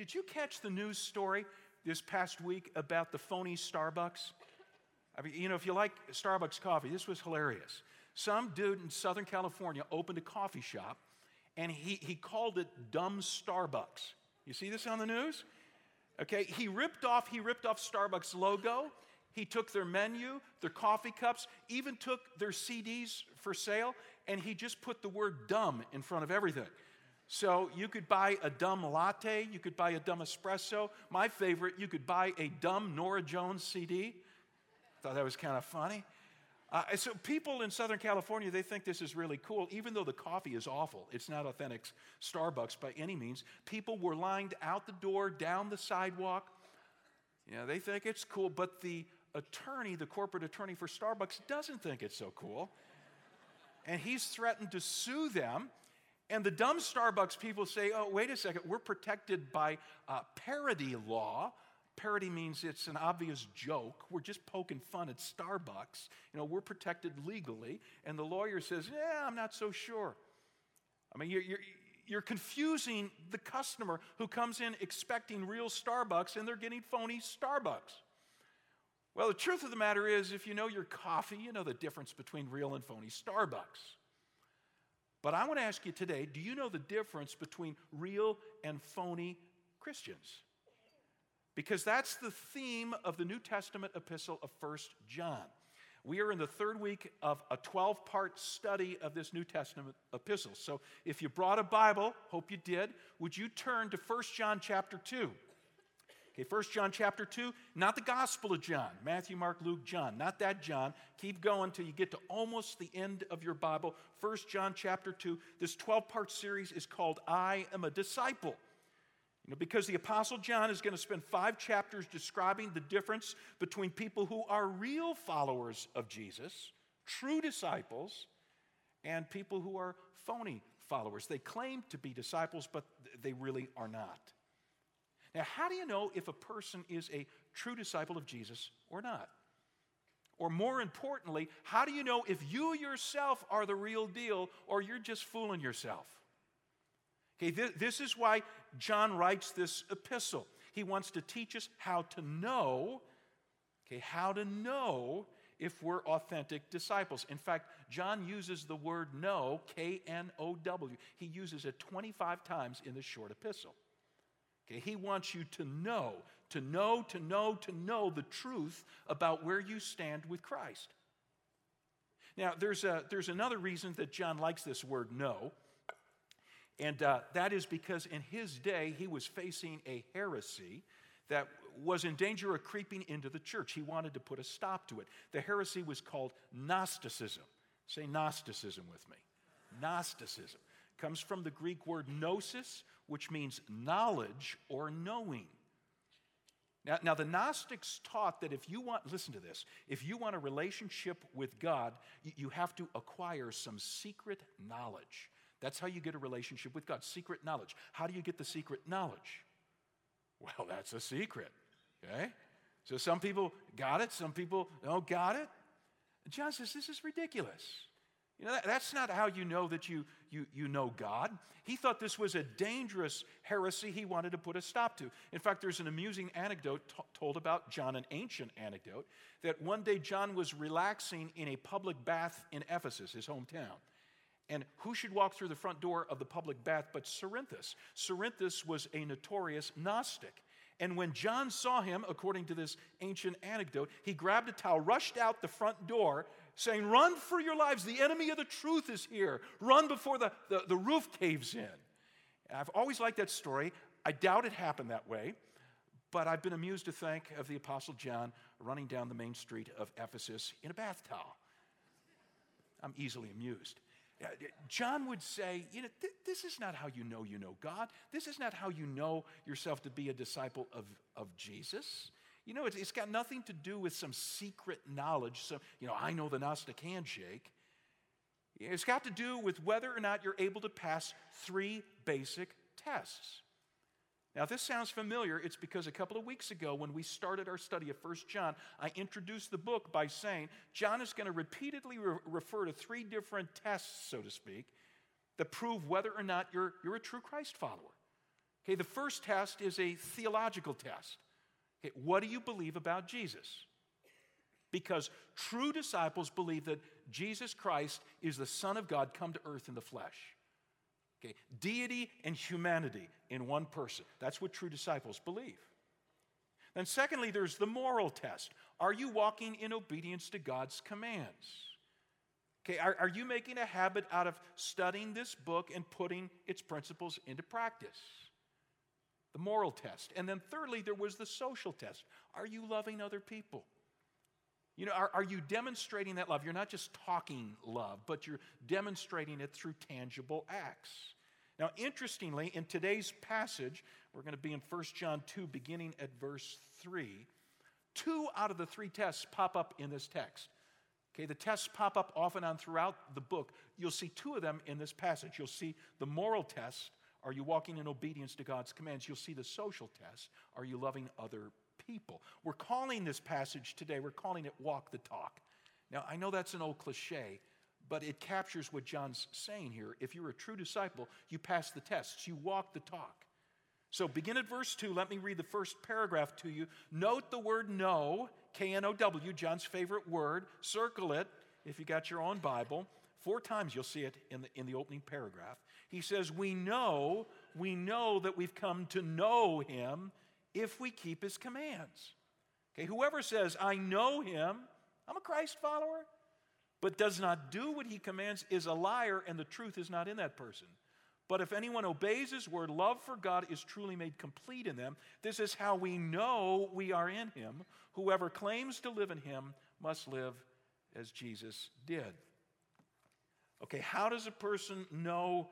did you catch the news story this past week about the phony Starbucks? I mean, you know, if you like Starbucks coffee, this was hilarious. Some dude in Southern California opened a coffee shop and he, he called it Dumb Starbucks. You see this on the news? Okay, he ripped off, he ripped off Starbucks logo. He took their menu, their coffee cups, even took their CDs for sale, and he just put the word dumb in front of everything. So you could buy a dumb latte, you could buy a dumb espresso. My favorite, you could buy a dumb Norah Jones CD. Thought that was kind of funny. Uh, so people in Southern California, they think this is really cool, even though the coffee is awful. It's not authentic Starbucks by any means. People were lined out the door, down the sidewalk. Know, they think it's cool, but the attorney, the corporate attorney for Starbucks, doesn't think it's so cool. And he's threatened to sue them and the dumb Starbucks people say, oh, wait a second, we're protected by uh, parody law. Parody means it's an obvious joke. We're just poking fun at Starbucks. You know, we're protected legally. And the lawyer says, yeah, I'm not so sure. I mean, you're, you're, you're confusing the customer who comes in expecting real Starbucks and they're getting phony Starbucks. Well, the truth of the matter is, if you know your coffee, you know the difference between real and phony Starbucks. But I want to ask you today do you know the difference between real and phony Christians? Because that's the theme of the New Testament epistle of First John. We are in the third week of a 12 part study of this New Testament epistle. So if you brought a Bible, hope you did, would you turn to First John chapter 2? Okay, 1 John chapter 2, not the Gospel of John, Matthew, Mark, Luke, John, not that John. Keep going till you get to almost the end of your Bible. 1 John chapter 2, this 12 part series is called I Am a Disciple. You know, because the Apostle John is going to spend five chapters describing the difference between people who are real followers of Jesus, true disciples, and people who are phony followers. They claim to be disciples, but they really are not. Now, how do you know if a person is a true disciple of Jesus or not? Or more importantly, how do you know if you yourself are the real deal or you're just fooling yourself? Okay, this, this is why John writes this epistle. He wants to teach us how to know, okay, how to know if we're authentic disciples. In fact, John uses the word know, K N O W. He uses it 25 times in this short epistle. Okay, he wants you to know, to know, to know, to know the truth about where you stand with Christ. Now, there's, a, there's another reason that John likes this word know, and uh, that is because in his day he was facing a heresy that was in danger of creeping into the church. He wanted to put a stop to it. The heresy was called Gnosticism. Say Gnosticism with me. Gnosticism comes from the Greek word gnosis, which means knowledge or knowing. Now, now, the Gnostics taught that if you want, listen to this, if you want a relationship with God, you, have to acquire some secret knowledge. That's how you get a relationship with God, secret knowledge. How do you get the secret knowledge? Well, that's a secret, okay? So some people got it, some people don't got it. John says, This is ridiculous. You know, that, that's not how you know that you, you, you know God. He thought this was a dangerous heresy he wanted to put a stop to. In fact, there's an amusing anecdote t- told about John, an ancient anecdote, that one day John was relaxing in a public bath in Ephesus, his hometown. And who should walk through the front door of the public bath but Cerinthus? Cerinthus was a notorious Gnostic. And when John saw him, according to this ancient anecdote, he grabbed a towel, rushed out the front door, saying, Run for your lives. The enemy of the truth is here. Run before the, the, the roof caves in. And I've always liked that story. I doubt it happened that way, but I've been amused to think of the Apostle John running down the main street of Ephesus in a bath towel. I'm easily amused. Uh, uh, John would say, you know, th- this is not how you know you know God. This is not how you know yourself to be a disciple of, of Jesus. You know, it's, it's got nothing to do with some secret knowledge. So, you know, I know the Gnostic handshake. It's got to do with whether or not you're able to pass three basic tests. Now, if this sounds familiar, it's because a couple of weeks ago, when we started our study of 1 John, I introduced the book by saying John is going to repeatedly re- refer to three different tests, so to speak, that prove whether or not you're, you're a true Christ follower. Okay, the first test is a theological test. Okay, what do you believe about Jesus? Because true disciples believe that Jesus Christ is the Son of God come to earth in the flesh. Okay, deity and humanity in one person. That's what true disciples believe. Then, secondly, there's the moral test. Are you walking in obedience to God's commands? Okay, are, are you making a habit out of studying this book and putting its principles into practice? The moral test. And then, thirdly, there was the social test. Are you loving other people? You know, are, are you demonstrating that love? You're not just talking love, but you're demonstrating it through tangible acts. Now, interestingly, in today's passage, we're going to be in 1 John 2, beginning at verse 3. Two out of the three tests pop up in this text. Okay, the tests pop up off and on throughout the book. You'll see two of them in this passage. You'll see the moral test are you walking in obedience to God's commands? You'll see the social test are you loving other people? We're calling this passage today, we're calling it walk the talk. Now, I know that's an old cliche, but it captures what John's saying here. If you're a true disciple, you pass the tests, you walk the talk. So begin at verse 2. Let me read the first paragraph to you. Note the word know, K N O W, John's favorite word. Circle it if you got your own Bible. Four times you'll see it in the, in the opening paragraph. He says, We know, we know that we've come to know him if we keep his commands. Okay, whoever says, I know him, I'm a Christ follower, but does not do what he commands is a liar, and the truth is not in that person. But if anyone obeys his word, love for God is truly made complete in them. This is how we know we are in him. Whoever claims to live in him must live as Jesus did. Okay, how does a person know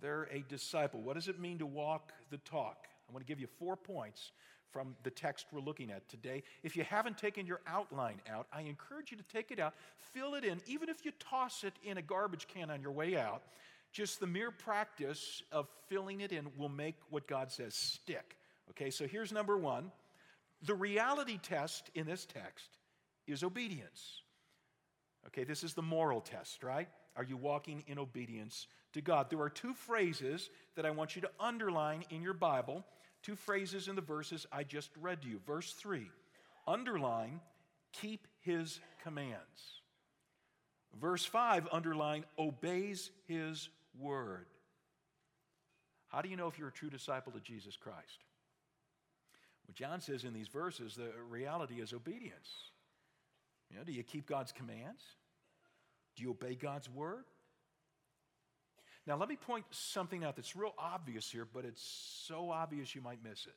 they're a disciple? What does it mean to walk the talk? I want to give you four points from the text we're looking at today. If you haven't taken your outline out, I encourage you to take it out, fill it in, even if you toss it in a garbage can on your way out. Just the mere practice of filling it in will make what God says stick. Okay, so here's number one. The reality test in this text is obedience. Okay, this is the moral test, right? Are you walking in obedience to God? There are two phrases that I want you to underline in your Bible, two phrases in the verses I just read to you. Verse 3 underline, keep his commands. Verse 5, underline, obeys his word. How do you know if you're a true disciple of Jesus Christ? What John says in these verses, the reality is obedience. You know, do you keep God's commands? Do you obey God's word? Now, let me point something out that's real obvious here, but it's so obvious you might miss it.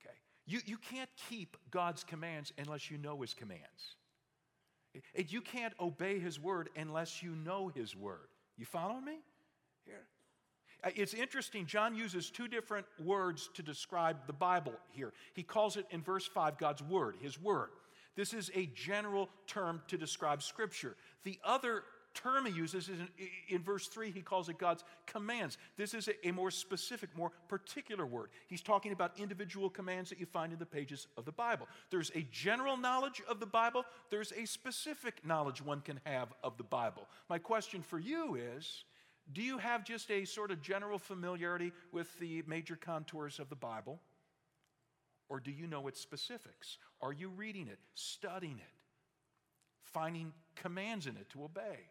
Okay. You, you can't keep God's commands unless you know His commands. You can't obey His word unless you know His word. You following me? Here. It's interesting, John uses two different words to describe the Bible here. He calls it in verse 5 God's Word, His Word. This is a general term to describe Scripture. The other term he uses is in, in, verse 3, he calls it God's commands. This is a, a, more specific, more particular word. He's talking about individual commands that you find in the pages of the Bible. There's a general knowledge of the Bible, there's a specific knowledge one can have of the Bible. My question for you is do you have just a sort of general familiarity with the major contours of the Bible? Or do you know its specifics? Are you reading it, studying it, finding commands in it to obey?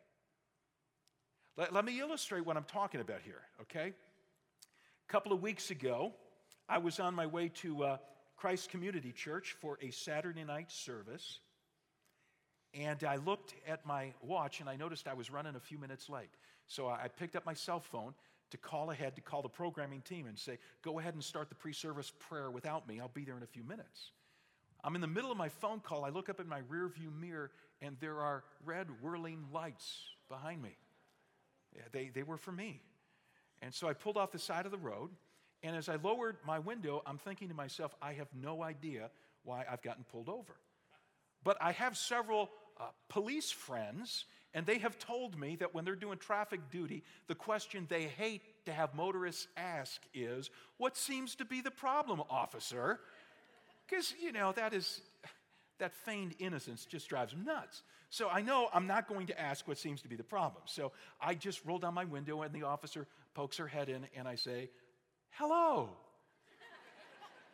Let, let me illustrate what I'm talking about here, okay? A couple of weeks ago, I was on my way to uh, Christ Community Church for a Saturday night service. And I looked at my watch and I noticed I was running a few minutes late. So I picked up my cell phone to call ahead to call the programming team and say, Go ahead and start the pre service prayer without me. I'll be there in a few minutes. I'm in the middle of my phone call. I look up in my rearview mirror and there are red whirling lights behind me. Yeah, they, they were for me. And so I pulled off the side of the road. And as I lowered my window, I'm thinking to myself, I have no idea why I've gotten pulled over. But I have several uh, police friends, and they have told me that when they're doing traffic duty, the question they hate to have motorists ask is, What seems to be the problem, officer? Because, you know, that is, that feigned innocence just drives them nuts. So I know I'm not going to ask what seems to be the problem. So I just roll down my window, and the officer pokes her head in, and I say, Hello.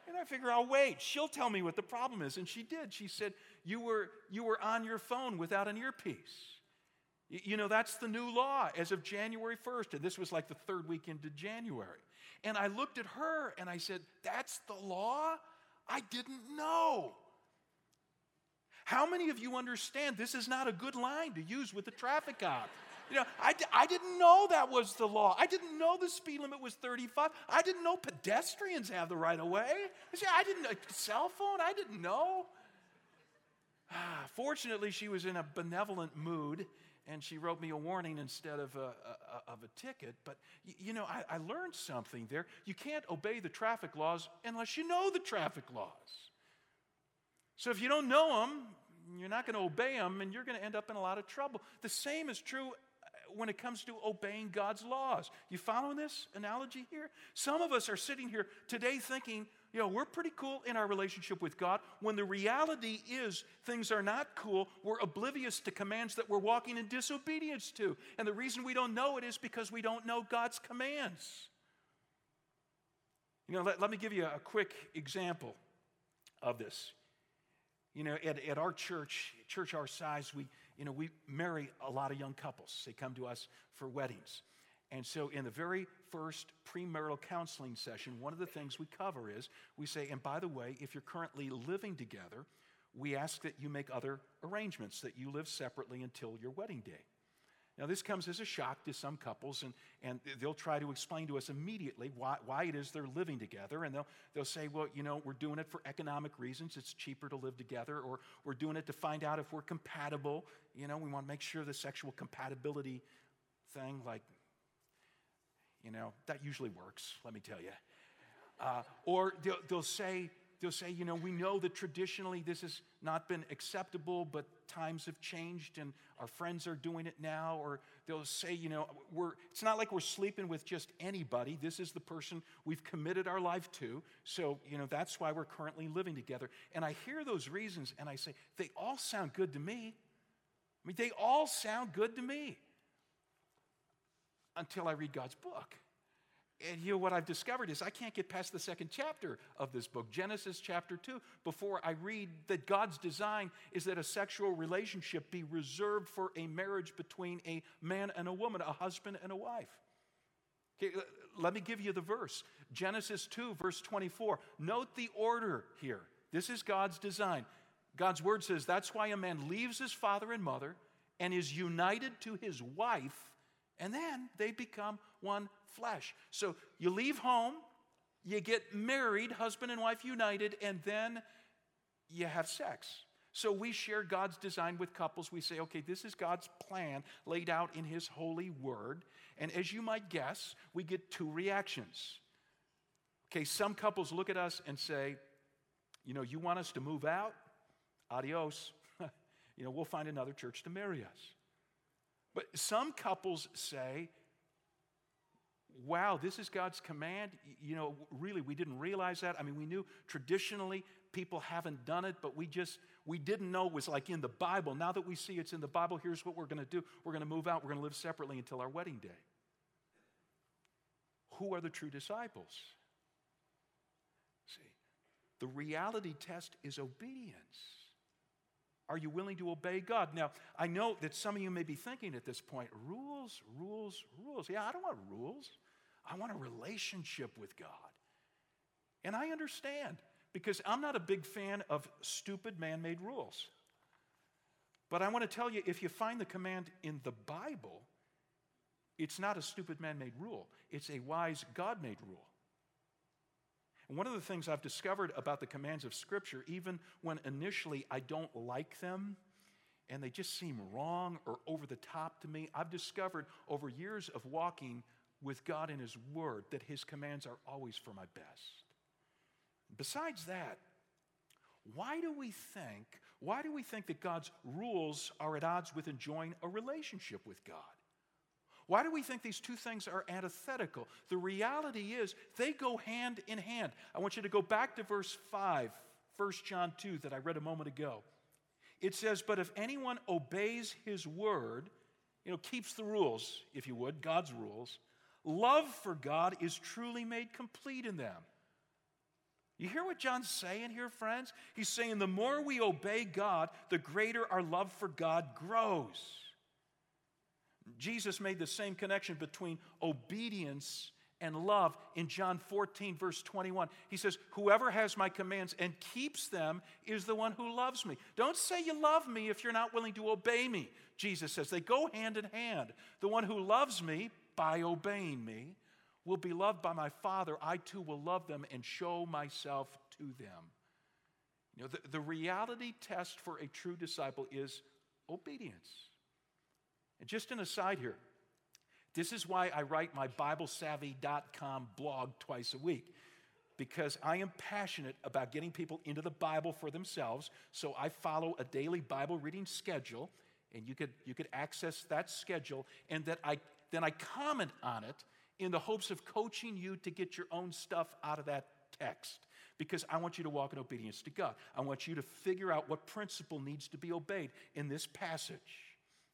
And I figure I'll wait. She'll tell me what the problem is. And she did. She said, You were, you were on your phone without an earpiece. You know, that's the new law as of January 1st. And this was like the third week into January. And I looked at her and I said, That's the law? I didn't know. How many of you understand this is not a good line to use with the traffic cop? You know, I, I didn't know that was the law. I didn't know the speed limit was 35. I didn't know pedestrians have the right of way. I didn't, a cell phone, I didn't know. Ah, fortunately, she was in a benevolent mood and she wrote me a warning instead of a, a of a ticket. But you know, I, I learned something there. You can't obey the traffic laws unless you know the traffic laws. So if you don't know them, you're not going to obey them and you're going to end up in a lot of trouble. The same is true when it comes to obeying God's laws. You following this analogy here? Some of us are sitting here today thinking, you know, we're pretty cool in our relationship with God when the reality is things are not cool. We're oblivious to commands that we're walking in disobedience to. And the reason we don't know it is because we don't know God's commands. You know, let, let me give you a quick example of this. You know, at, at our church, church our size, we, you know, we marry a lot of young couples. They come to us for weddings. And so, in the very first premarital counseling session, one of the things we cover is we say, and by the way, if you're currently living together, we ask that you make other arrangements, that you live separately until your wedding day. Now, this comes as a shock to some couples, and, and they'll try to explain to us immediately why, why it is they're living together. And they'll, they'll say, well, you know, we're doing it for economic reasons. It's cheaper to live together, or we're doing it to find out if we're compatible. You know, we want to make sure the sexual compatibility thing, like, you know, that usually works, let me tell you. Uh, or they'll, they'll say, they'll say, you know, we know that traditionally this has not been acceptable, but times have changed and our friends are doing it now. Or they'll say, you know, we're, it's not like we're sleeping with just anybody. This is the person we've committed our life to. So, you know, that's why we're currently living together. And I hear those reasons and I say, they all sound good to me. I mean, they all sound good to me until I read God's book. And you know what I've discovered is I can't get past the second chapter of this book, Genesis chapter 2, before I read that God's design is that a sexual relationship be reserved for a marriage between a man and a woman, a husband and a wife. Okay, let me give you the verse Genesis 2, verse 24. Note the order here. This is God's design. God's word says that's why a man leaves his father and mother and is united to his wife, and then they become one flesh. So you leave home, you get married, husband and wife united, and then you have sex. So we share God's design with couples. We say, okay, this is God's plan laid out in His holy word. And as you might guess, we get two reactions. Okay, some couples look at us and say, you know, you want us to move out? Adios. you know, we'll find another church to marry us. But some couples say, wow, this is God's command. You know, really, we didn't realize that. I mean, we knew traditionally people haven't done it, but we just, we didn't know it was like in the Bible. Now that we see it's in the Bible, here's what we're going to do we're going to move out, we're going to live separately until our wedding day. Who are the true disciples? See, the reality test is obedience. Are you willing to obey God? Now, I know that some of you may be thinking at this point rules, rules, rules. Yeah, I don't want rules. I want a relationship with God. And I understand because I'm not a big fan of stupid man made rules. But I want to tell you if you find the command in the Bible, it's not a stupid man made rule, it's a wise God made rule. And one of the things I've discovered about the commands of Scripture, even when initially I don't like them and they just seem wrong or over the top to me, I've discovered over years of walking with God in His Word that His commands are always for my best. Besides that, why do we think, why do we think that God's rules are at odds with enjoying a relationship with God? Why do we think these two things are antithetical? The reality is they go hand in hand. I want you to go back to verse 5, 1 John 2, that I read a moment ago. It says, But if anyone obeys his word, you know, keeps the rules, if you would, God's rules, love for God is truly made complete in them. You hear what John's saying here, friends? He's saying the more we obey God, the greater our love for God grows. Jesus made the same connection between obedience and love in John 14, verse 21. He says, Whoever has my commands and keeps them is the one who loves me. Don't say you love me if you're not willing to obey me, Jesus says. They go hand in hand. The one who loves me by obeying me will be loved by my Father, I too will love them and show myself to them. You know, the, the reality test for a true disciple is obedience. And just an aside here, this is why I write my BibleSavvy.com blog twice a week, because I am passionate about getting people into the Bible for themselves. So I follow a daily Bible reading schedule, and you could, you could access that schedule, and that I, then I comment on it in the hopes of coaching you to get your own stuff out of that text because I want you to walk in obedience to God. I want you to figure out what principle needs to be obeyed in this passage.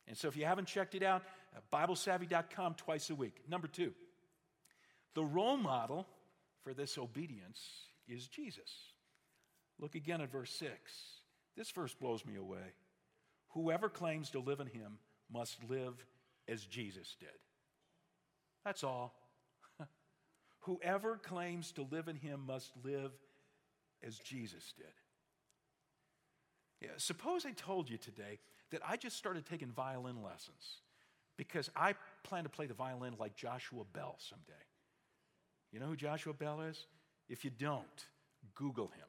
And so if you haven't checked it out, uh, BibleSavvy.com twice a week. Number two, the role model for this obedience is Jesus. Look again at verse 6. This verse blows me away. Whoever claims to live in him must live as Jesus did. That's all. Whoever claims to live in him must live as Jesus did. Yeah, suppose I told you today that I just started taking violin lessons because I plan to play the violin like Joshua Bell someday. You know who Joshua Bell is? If you don't, Google him.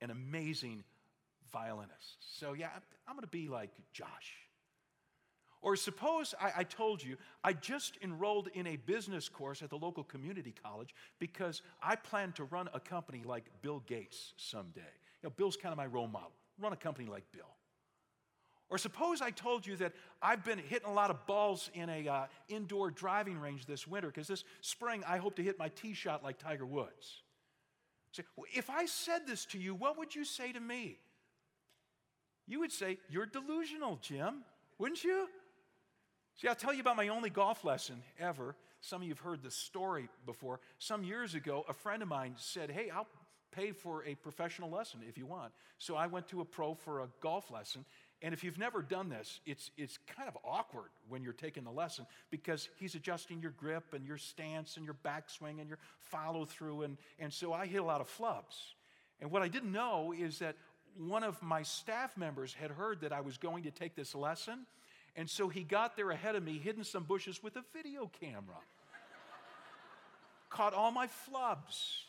An amazing violinist. So, yeah, I'm going to be like Josh. Or suppose I, I, told you I just enrolled in a business course at the local community college because I plan to run a company like Bill Gates someday. You know, Bill's kind of my role model. Run a company like Bill. Or suppose I told you that I've been hitting a lot of balls in a uh, indoor driving range this winter because this spring I hope to hit my tee shot like Tiger Woods. So if I said this to you, what would you say to me? You would say, You're delusional, Jim, wouldn't you? See, I'll tell you about my only golf lesson ever. Some of you have heard the story before. Some years ago, a friend of mine said, Hey, I'll pay for a professional lesson if you want. So I went to a pro for a golf lesson. And if you've never done this, it's, it's kind of awkward when you're taking the lesson because he's adjusting your grip and your stance and your backswing and your follow through. And, and so I hit a lot of flubs. And what I didn't know is that one of my staff members had heard that I was going to take this lesson and so he got there ahead of me, hidden some bushes with a video camera. Caught all my flubs,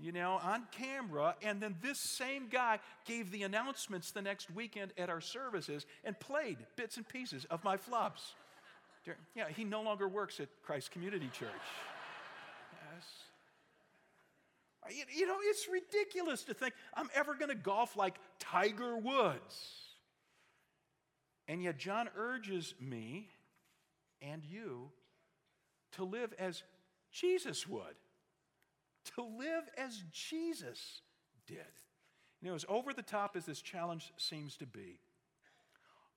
you know, on camera. And then this same guy gave the announcements the next weekend at our services and played bits and pieces of my flubs. Yeah, he no longer works at Christ Community Church. Yes. You know, it's ridiculous to think I'm ever going to golf like Tiger Woods. And yet, John urges me and you to live as Jesus would, to live as Jesus did. You know, as over the top as this challenge seems to be,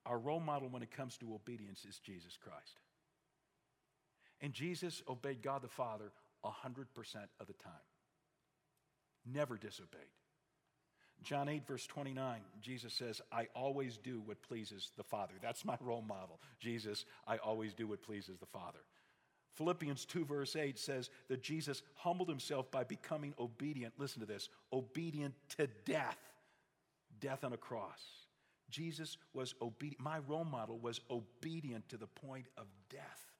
our role model when it comes to obedience is Jesus Christ. And Jesus obeyed God the Father 100% of the time, never disobeyed. John 8, verse 29, Jesus says, I always do what pleases the Father. That's my role model. Jesus, I always do what pleases the Father. Philippians 2, verse 8 says that Jesus humbled himself by becoming obedient. Listen to this obedient to death, death on a cross. Jesus was obedient. My role model was obedient to the point of death.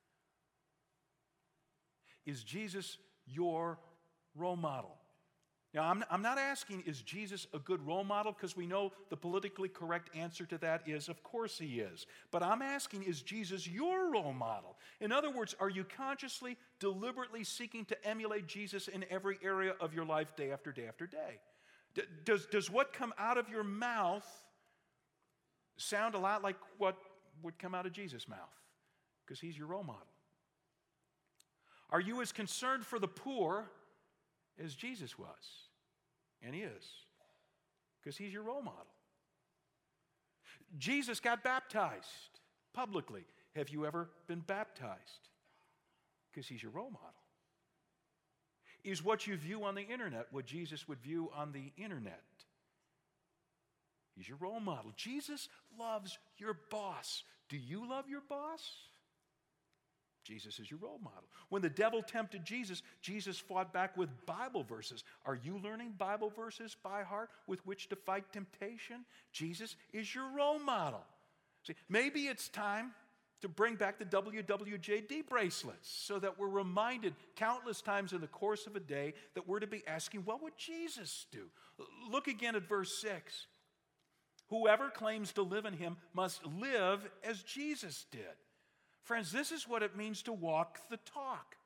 Is Jesus your role model? Now, I'm, I'm not asking, is Jesus a good role model? Because we know the politically correct answer to that is, of course he is. But I'm asking, is Jesus your role model? In other words, are you consciously, deliberately seeking to emulate Jesus in every area of your life, day after day after day? D- does, does what come out of your mouth sound a lot like what would come out of Jesus' mouth? Because he's your role model. Are you as concerned for the poor as Jesus was? And he is, because he's your role model. Jesus got baptized publicly. Have you ever been baptized? Because he's your role model. Is what you view on the internet what Jesus would view on the internet? He's your role model. Jesus loves your boss. Do you love your boss? Jesus is your role model. When the devil tempted Jesus, Jesus fought back with Bible verses. Are you learning Bible verses by heart with which to fight temptation? Jesus is your role model. See, maybe it's time to bring back the WWJD bracelets so that we're reminded countless times in the course of a day that we're to be asking, what would Jesus do? Look again at verse 6. Whoever claims to live in him must live as Jesus did. Friends, this is what it means to walk the talk.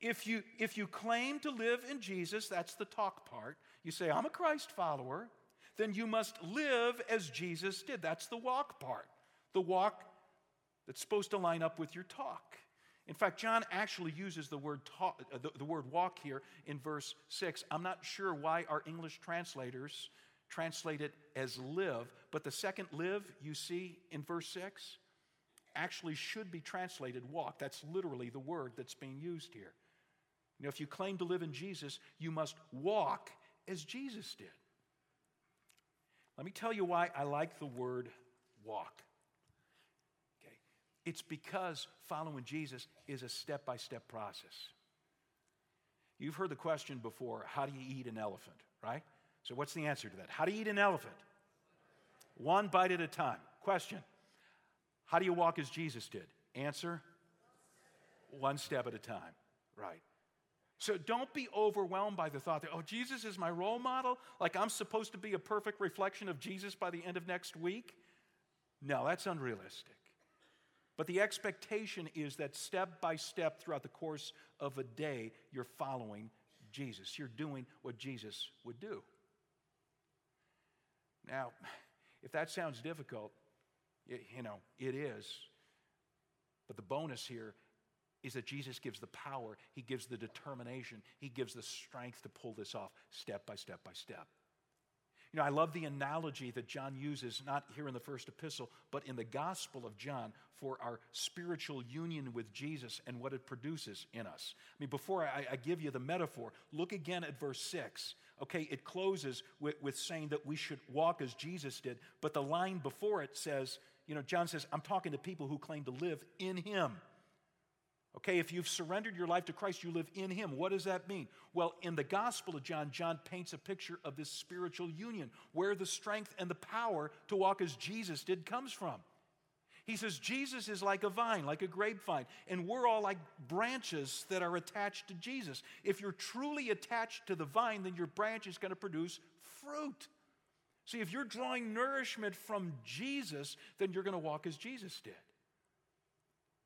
If you, if you claim to live in Jesus, that's the talk part. You say, I'm a Christ follower, then you must live as Jesus did. That's the walk part. The walk that's supposed to line up with your talk. In fact, John actually uses the word, talk, uh, the, the word walk here in verse 6. I'm not sure why our English translators translate it as live, but the second live you see in verse 6 actually should be translated walk. That's literally the word that's being used here. Know, if you claim to live in Jesus, you must walk as Jesus did. Let me tell you why I like the word walk. Okay. It's because following Jesus is a step by step process. You've heard the question before how do you eat an elephant, right? So, what's the answer to that? How do you eat an elephant? One bite at a time. Question how do you walk as Jesus did? Answer one step at a time. Right. So don't be overwhelmed by the thought that, oh, Jesus is my role model, like I'm supposed to be a perfect reflection of Jesus by the end of next week. No, that's unrealistic. But the expectation is that step by step throughout the course of a day, you're following Jesus. You're doing what Jesus would do. Now, if that sounds difficult, it, you know, it is. But the bonus here is that Jesus gives the power, He gives the determination, He gives the strength to pull this off step by step by step. You know, I love the analogy that John uses, not here in the first epistle, but in the Gospel of John for our spiritual union with Jesus and what it produces in us. I mean, before I, I give you the metaphor, look again at verse 6. Okay, it closes with, with saying that we should walk as Jesus did, but the line before it says, you know, John says, I'm talking to people who claim to live in Him. Okay, if you've surrendered your life to Christ, you live in Him. What does that mean? Well, in the Gospel of John, John paints a picture of this spiritual union where the strength and the power to walk as Jesus did comes from. He says, Jesus is like a vine, like a grapevine, and we're all like branches that are attached to Jesus. If you're truly attached to the vine, then your branch is going to produce fruit. See, if you're drawing nourishment from Jesus, then you're going to walk as Jesus did.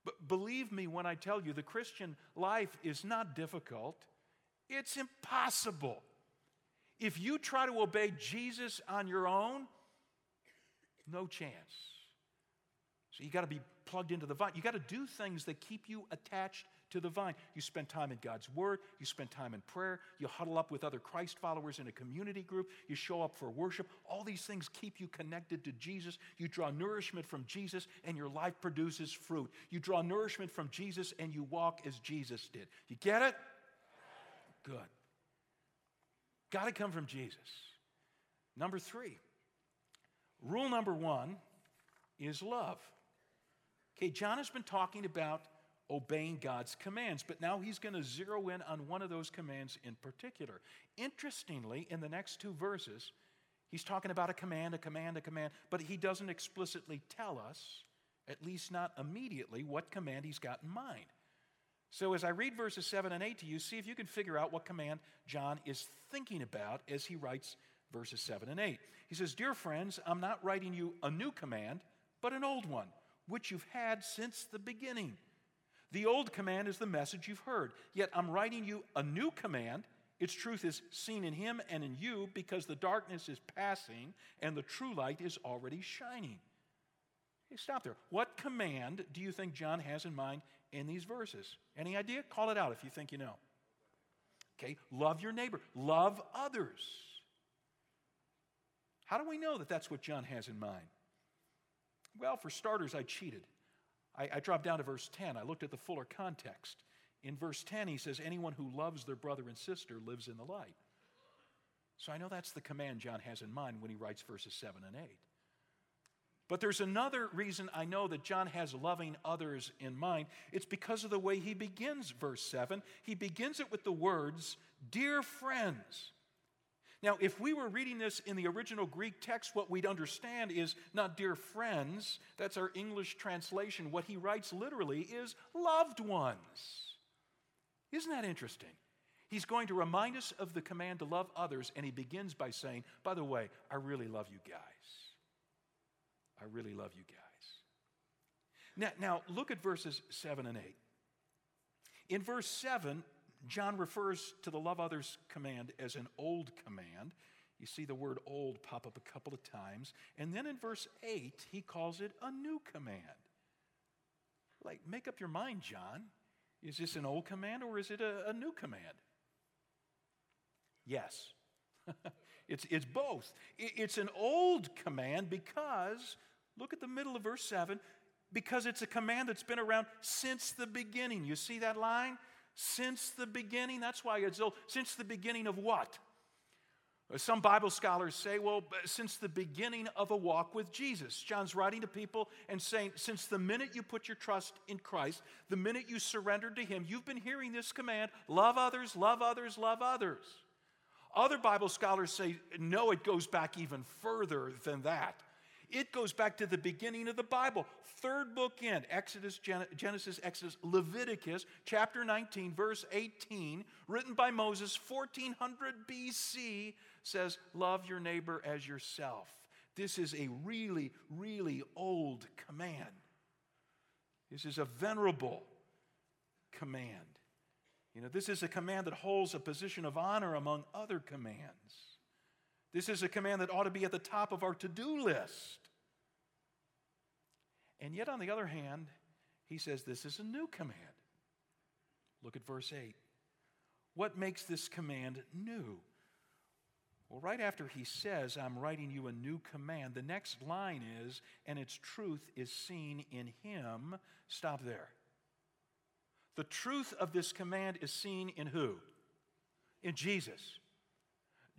But believe me when I tell you, the Christian life is not difficult, it's impossible. If you try to obey Jesus on your own, no chance. So you got to be plugged into the vine. You got to do things that keep you attached to the vine. You spend time in God's Word, you spend time in prayer, you huddle up with other Christ followers in a community group, you show up for worship. All these things keep you connected to Jesus. You draw nourishment from Jesus, and your life produces fruit. You draw nourishment from Jesus, and you walk as Jesus did. You get it? Good. Got to come from Jesus. Number three, rule number one is love. Okay, John has been talking about obeying God's commands. But now he's going to zero in on one of those commands in particular. Interestingly, in the next two verses, he's talking about a command, a command, a command, but he doesn't explicitly tell us, at least not immediately, what command he's got in mind. So as I read verses 7 and 8 to you, see if you can figure out what command John is thinking about as he writes verses 7 and 8. He says, Dear friends, I'm not writing you a new command, but an old one, which you've had since the beginning. The old command is the message you've heard. Yet I'm writing you a new command. Its truth is seen in him and in you because the darkness is passing and the true light is already shining. Hey, stop there. What command do you think John has in mind in these verses? Any idea? Call it out if you think you know. Okay, love your neighbor, love others. How do we know that that's what John has in mind? Well, for starters, I cheated. I, I dropped down to verse 10. I looked at the fuller context. In verse 10, he says, Anyone who loves their brother and sister lives in the light. So I know that's the command John has in mind when he writes verses 7 and 8. But there's another reason I know that John has loving others in mind. It's because of the way he begins verse 7. He begins it with the words, Dear friends. Now, if we were reading this in the original Greek text, what we'd understand is not dear friends, that's our English translation. What he writes literally is loved ones. Isn't that interesting? He's going to remind us of the command to love others, and he begins by saying, By the way, I really love you guys. I really love you guys. Now, now look at verses 7 and 8. In verse 7, John refers to the love others command as an old command. You see the word old pop up a couple of times. And then in verse 8, he calls it a new command. Like, make up your mind, John. Is this an old command or is it a, a new command? Yes. it's, it's both. It's an old command because, look at the middle of verse 7, because it's a command that's been around since the beginning. You see that line? Since the beginning. That's why it's old. Since the beginning of what? Uh, some Bible scholars say, well, since the beginning of a walk with Jesus. John's writing to people and saying, since the minute you put your trust in Christ, the minute you surrendered to Him, you've been hearing this command love others, love others, love others. Other Bible scholars say, no, it goes back even further than that. It goes back to the beginning of the Bible. Third book in Exodus, Genesis, Exodus, Leviticus, chapter 19, verse 18, written by Moses, 1400 BC, says, Love your neighbor as yourself. This is a really, really old command. This is a venerable command. You know, this is a command that holds a position of honor among other commands. This is a command that ought to be at the top of our to do list. And yet, on the other hand, he says this is a new command. Look at verse 8. What makes this command new? Well, right after he says, I'm writing you a new command, the next line is, and its truth is seen in him. Stop there. The truth of this command is seen in who? In Jesus.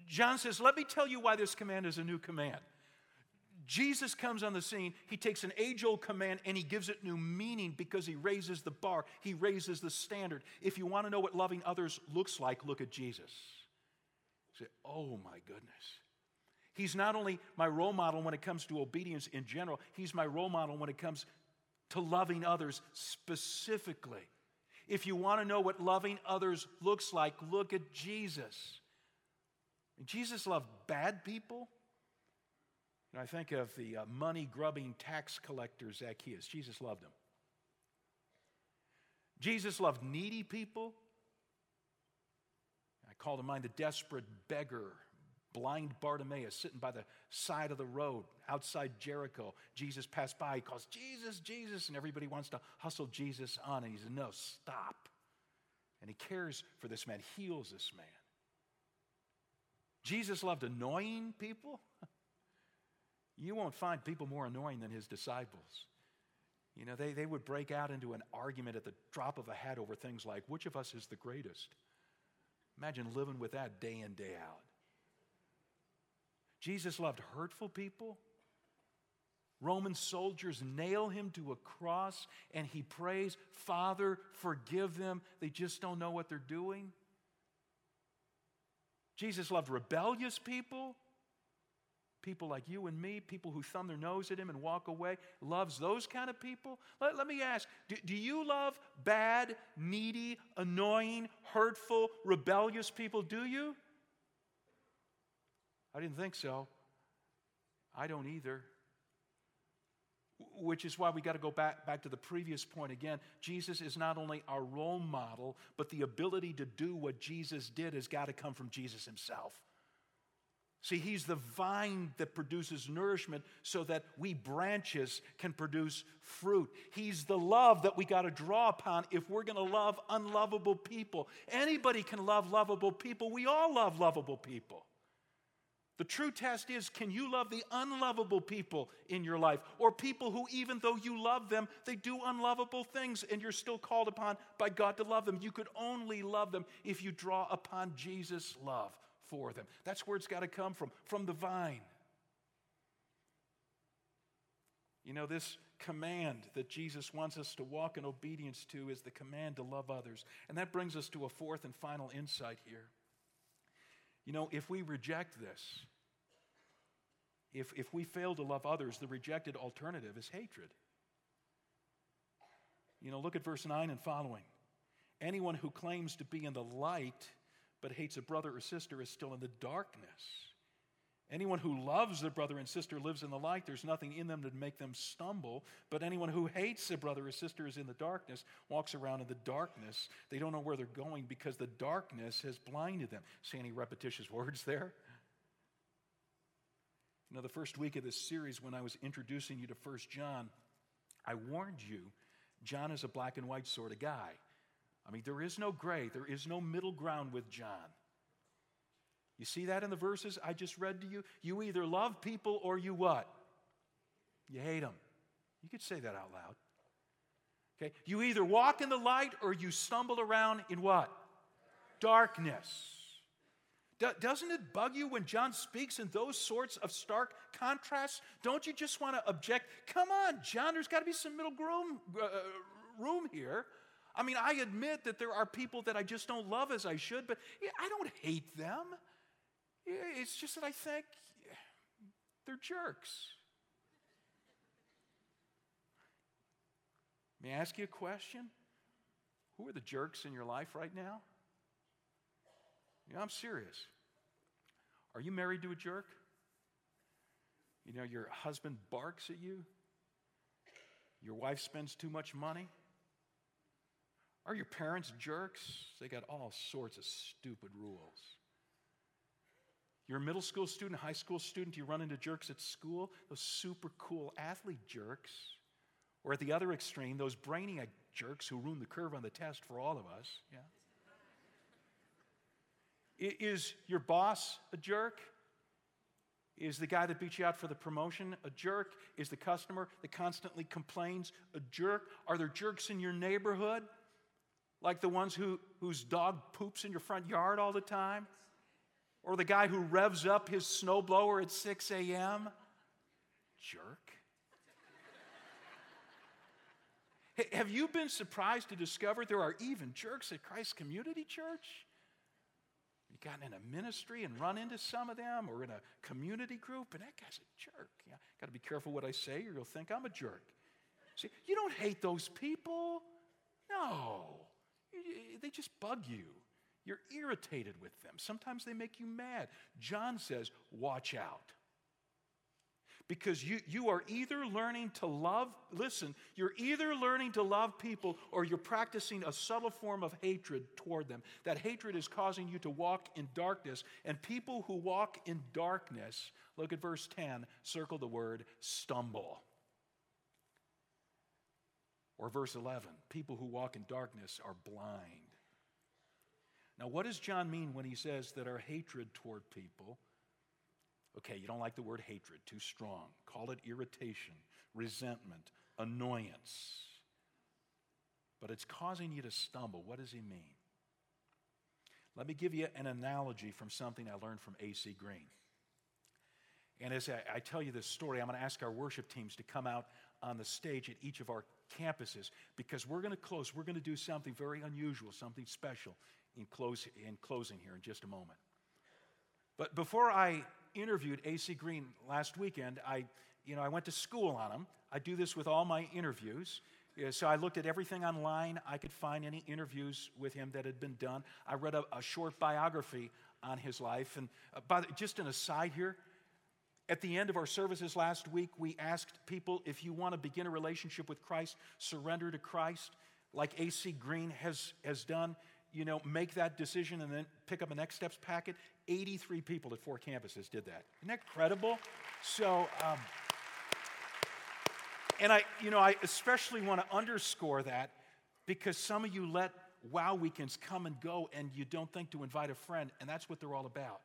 John says, Let me tell you why this command is a new command. Jesus comes on the scene, he takes an age old command and he gives it new meaning because he raises the bar, he raises the standard. If you want to know what loving others looks like, look at Jesus. You say, Oh my goodness. He's not only my role model when it comes to obedience in general, he's my role model when it comes to loving others specifically. If you want to know what loving others looks like, look at Jesus. Jesus loved bad people. And I think of the uh, money grubbing tax collector Zacchaeus. Jesus loved him. Jesus loved needy people. I call to mind the desperate beggar blind Bartimaeus sitting by the side of the road outside Jericho. Jesus passed by. He calls, Jesus, Jesus. And everybody wants to hustle Jesus on. And he says, No, stop. And he cares for this man, heals this man. Jesus loved annoying people. You won't find people more annoying than his disciples. You know, they, they would break out into an argument at the drop of a hat over things like, which of us is the greatest? Imagine living with that day in, day out. Jesus loved hurtful people. Roman soldiers nail him to a cross and he prays, Father, forgive them. They just don't know what they're doing. Jesus loved rebellious people, people like you and me, people who thumb their nose at him and walk away. Loves those kind of people. Let, let me ask do, do you love bad, needy, annoying, hurtful, rebellious people? Do you? I didn't think so. I don't either. Which is why we got to go back, back to the previous point again. Jesus is not only our role model, but the ability to do what Jesus did has got to come from Jesus himself. See, he's the vine that produces nourishment so that we branches can produce fruit. He's the love that we got to draw upon if we're going to love unlovable people. Anybody can love lovable people. We all love lovable people. The true test is can you love the unlovable people in your life or people who, even though you love them, they do unlovable things and you're still called upon by God to love them? You could only love them if you draw upon Jesus' love for them. That's where it's got to come from, from the vine. You know, this command that Jesus wants us to walk in obedience to is the command to love others. And that brings us to a fourth and final insight here. You know, if we reject this, if, if we fail to love others, the rejected alternative is hatred. You know, look at verse 9 and following. Anyone who claims to be in the light but hates a brother or sister is still in the darkness. Anyone who loves their brother and sister lives in the light. There's nothing in them to make them stumble. But anyone who hates a brother or sister is in the darkness, walks around in the darkness. They don't know where they're going because the darkness has blinded them. See any repetitious words there? You know, the first week of this series, when I was introducing you to First John, I warned you John is a black and white sort of guy. I mean, there is no gray, there is no middle ground with John. You see that in the verses I just read to you? You either love people or you what? You hate them. You could say that out loud. Okay? You either walk in the light or you stumble around in what? Darkness. Do- doesn't it bug you when John speaks in those sorts of stark contrasts? Don't you just want to object? Come on, John, there's got to be some middle room, uh, room here. I mean, I admit that there are people that I just don't love as I should, but I don't hate them. It's just that I think they're jerks. May I ask you a question? Who are the jerks in your life right now? Yeah, I'm serious. Are you married to a jerk? You know, your husband barks at you? Your wife spends too much money? Are your parents jerks? They got all sorts of stupid rules. You're a middle school student, high school student, you run into jerks at school, those super cool athlete jerks. Or at the other extreme, those brainiac jerks who ruin the curve on the test for all of us. Yeah. Is your boss a jerk? Is the guy that beats you out for the promotion a jerk? Is the customer that constantly complains a jerk? Are there jerks in your neighborhood? Like the ones who, whose dog poops in your front yard all the time? Or the guy who revs up his snowblower at 6 a.m.? Jerk. Have you been surprised to discover there are even jerks at Christ Community Church? You gotten in a ministry and run into some of them or in a community group, and that guy's a jerk. Yeah, got to be careful what I say, or you'll think I'm a jerk. See, you don't hate those people. No, they just bug you. You're irritated with them. Sometimes they make you mad. John says, Watch out. Because you, you are either learning to love, listen, you're either learning to love people or you're practicing a subtle form of hatred toward them. That hatred is causing you to walk in darkness. And people who walk in darkness, look at verse 10, circle the word stumble. Or verse 11, people who walk in darkness are blind. Now, what does John mean when he says that our hatred toward people, okay, you don't like the word hatred, too strong. Call it irritation, resentment, annoyance. But it's causing you to stumble. What does he mean? Let me give you an analogy from something I learned from A.C. Green. And as I, I, tell you this story, I'm going to ask our worship teams to come out on the stage at each of our campuses because we're going to close. We're going to do something very unusual, something special in, close, in closing here in just a moment. But before I interviewed AC Green last weekend, I, you know, I went to school on him. I do this with all my interviews. So I looked at everything online I could find any interviews with him that had been done. I read a, a short biography on his life. And uh, by the, just an aside here, at the end of our services last week, we asked people if you want to begin a relationship with Christ, surrender to Christ, like AC Green has, has done you know, make that decision and then pick up a next steps packet. 83 people at four campuses did that. Isn't that credible? So, um, and I, you know, I especially want to underscore that because some of you let wow weekends come and go and you don't think to invite a friend, and that's what they're all about.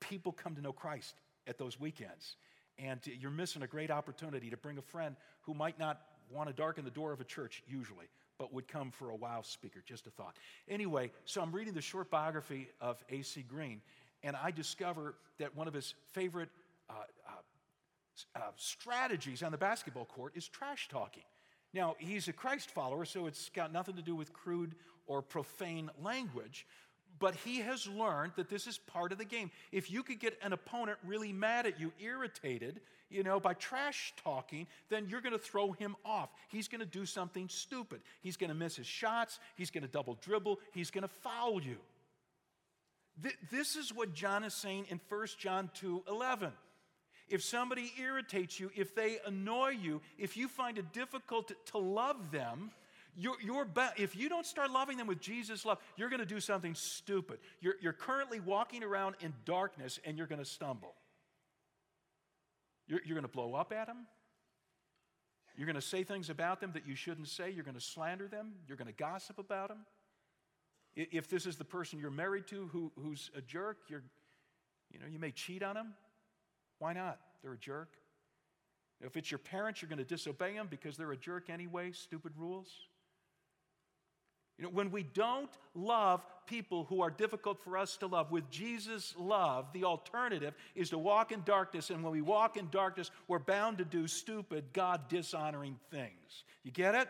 people come to know Christ at those weekends. And you're missing a great opportunity to bring a friend who might not want to darken the door of a church usually, but would come for a wow speaker. Just a thought. Anyway, so I'm reading the short biography of A.C. Green, and I discover that one of his favorite uh, uh, uh, strategies on the basketball court is trash talking. Now, he's a Christ follower, so it's got nothing to do with crude or profane language, but he has learned that this is part of the game. If you could get an opponent really mad at you, irritated, you know, by trash talking, then you're going to throw him off. He's going to do something stupid. He's going to miss his shots, he's going to double dribble, he's going to foul you. This is what John is saying in 1 John 2 11. If somebody irritates you, if they annoy you, if you find it difficult to love them, you're, you're if you don't start loving them with Jesus' love, you're going to do something stupid. You're, you're currently walking around in darkness and you're going to stumble. You're, you're going to blow up at them. You're going to say things about them that you shouldn't say. You're going to slander them. You're going to gossip about them. If this is the person you're married to who, who's a jerk, you're, you know, you may cheat on them. Why not? They're a jerk. If it's your parents, you're going to disobey them because they're a jerk anyway, stupid rules. You know, when we don't love people who are difficult for us to love with Jesus' love, the alternative is to walk in darkness. And when we walk in darkness, we're bound to do stupid, God dishonoring things. You get it?